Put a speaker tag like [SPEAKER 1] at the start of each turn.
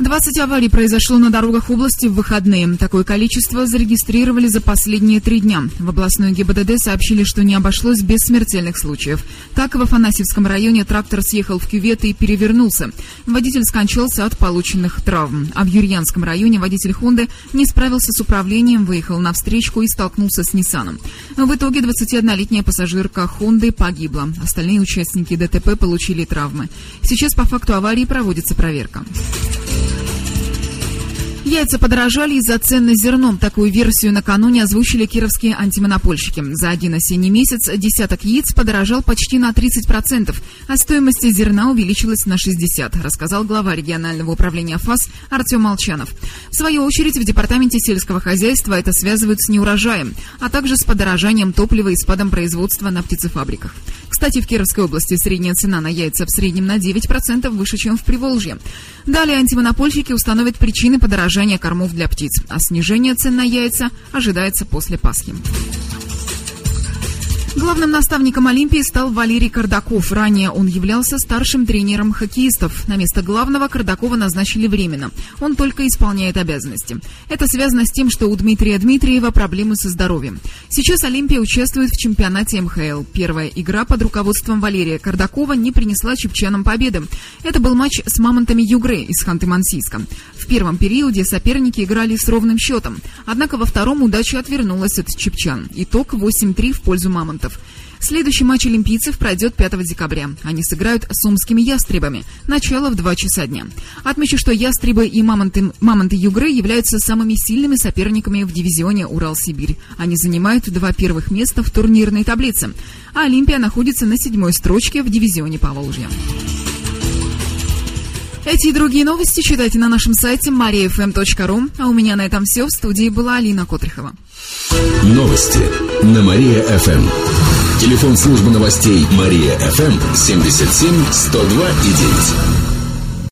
[SPEAKER 1] 20 аварий произошло на дорогах области в выходные. Такое количество зарегистрировали за последние три дня. В областной ГИБДД сообщили, что не обошлось без смертельных случаев. Так, в Афанасьевском районе трактор съехал в кювет и перевернулся. Водитель скончался от полученных травм. А в Юрьянском районе водитель Хонды не справился с управлением, выехал на встречку и столкнулся с Ниссаном. В итоге 21-летняя пассажирка Хонды погибла. Остальные участники ДТП получили травмы. Сейчас по факту аварии проводится проверка. Яйца подорожали из-за цен на зерно. Такую версию накануне озвучили кировские антимонопольщики. За один осенний месяц десяток яиц подорожал почти на 30%, а стоимость зерна увеличилась на 60%, рассказал глава регионального управления ФАС Артем Молчанов. В свою очередь в Департаменте сельского хозяйства это связывают с неурожаем, а также с подорожанием топлива и спадом производства на птицефабриках. Кстати, в Кировской области средняя цена на яйца в среднем на 9% выше, чем в Приволжье. Далее антимонопольщики установят причины подорожания кормов для птиц, а снижение цен на яйца ожидается после Пасхи. Главным наставником Олимпии стал Валерий Кардаков. Ранее он являлся старшим тренером хоккеистов. На место главного Кардакова назначили временно. Он только исполняет обязанности. Это связано с тем, что у Дмитрия Дмитриева проблемы со здоровьем. Сейчас Олимпия участвует в чемпионате МХЛ. Первая игра под руководством Валерия Кардакова не принесла чепчанам победы. Это был матч с мамонтами Югры из Ханты-Мансийска. В первом периоде соперники играли с ровным счетом. Однако во втором удача отвернулась от чепчан. Итог 8-3 в пользу мамонтов мамонтов. Следующий матч олимпийцев пройдет 5 декабря. Они сыграют с омскими ястребами. Начало в 2 часа дня. Отмечу, что ястребы и мамонты, мамонты Югры являются самыми сильными соперниками в дивизионе Урал-Сибирь. Они занимают два первых места в турнирной таблице. А Олимпия находится на седьмой строчке в дивизионе Поволжья. Эти и другие новости читайте на нашем сайте mariafm.ru. А у меня на этом все. В студии была Алина Котрихова.
[SPEAKER 2] Новости на Мария-ФМ. Телефон службы новостей Мария-ФМ 77 102 и 9.